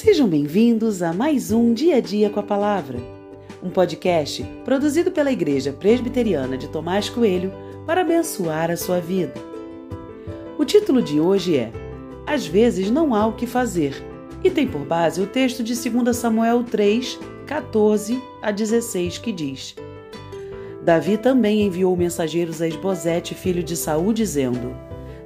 Sejam bem-vindos a mais um Dia a Dia com a Palavra, um podcast produzido pela Igreja Presbiteriana de Tomás Coelho para abençoar a sua vida. O título de hoje é Às vezes não há o que fazer e tem por base o texto de 2 Samuel 3, 14 a 16, que diz: Davi também enviou mensageiros a Esbozete, filho de Saul, dizendo: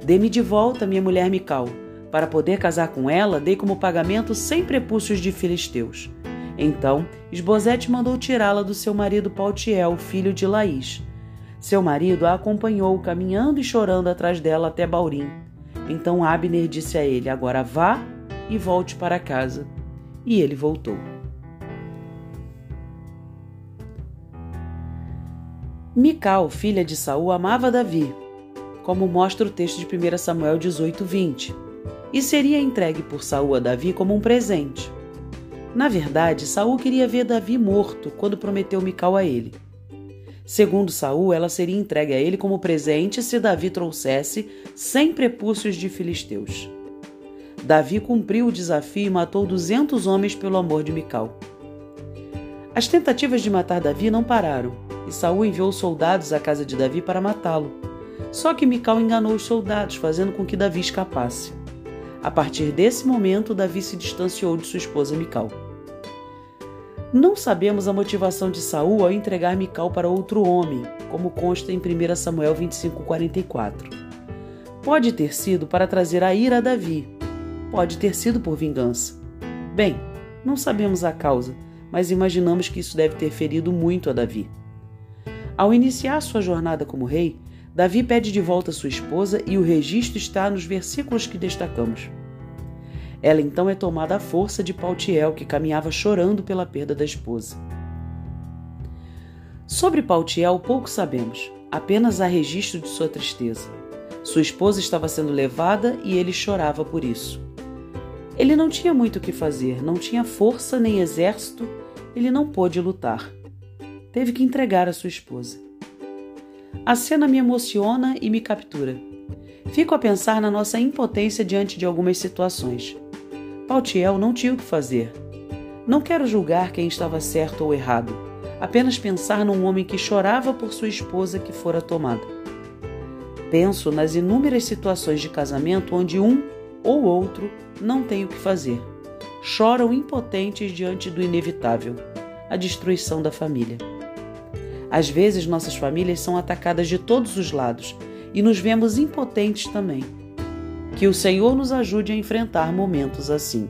Dê-me de volta minha mulher Mical para poder casar com ela, dei como pagamento cem prepúcios de filisteus. Então, Esbozete mandou tirá-la do seu marido Paltiel, filho de Laís. Seu marido a acompanhou, caminhando e chorando atrás dela até Baurim. Então Abner disse a ele: Agora vá e volte para casa. E ele voltou. Mical, filha de Saul, amava Davi, como mostra o texto de 1 Samuel 18, 20 e seria entregue por Saul a Davi como um presente. Na verdade, Saul queria ver Davi morto quando prometeu Mical a ele. Segundo Saul, ela seria entregue a ele como presente se Davi trouxesse cem prepúcios de filisteus. Davi cumpriu o desafio e matou duzentos homens pelo amor de Mical. As tentativas de matar Davi não pararam, e Saul enviou soldados à casa de Davi para matá-lo. Só que Mical enganou os soldados, fazendo com que Davi escapasse. A partir desse momento, Davi se distanciou de sua esposa Mical. Não sabemos a motivação de Saul ao entregar Mical para outro homem, como consta em 1 Samuel 25:44. Pode ter sido para trazer a ira a Davi. Pode ter sido por vingança. Bem, não sabemos a causa, mas imaginamos que isso deve ter ferido muito a Davi. Ao iniciar sua jornada como rei, Davi pede de volta sua esposa e o registro está nos versículos que destacamos. Ela então é tomada à força de Paltiel, que caminhava chorando pela perda da esposa. Sobre Paltiel pouco sabemos, apenas há registro de sua tristeza. Sua esposa estava sendo levada e ele chorava por isso. Ele não tinha muito o que fazer, não tinha força nem exército, ele não pôde lutar. Teve que entregar a sua esposa. A cena me emociona e me captura. Fico a pensar na nossa impotência diante de algumas situações. Paltiel não tinha o que fazer. Não quero julgar quem estava certo ou errado, apenas pensar num homem que chorava por sua esposa que fora tomada. Penso nas inúmeras situações de casamento onde um ou outro não tem o que fazer. Choram impotentes diante do inevitável a destruição da família. Às vezes, nossas famílias são atacadas de todos os lados e nos vemos impotentes também. Que o Senhor nos ajude a enfrentar momentos assim.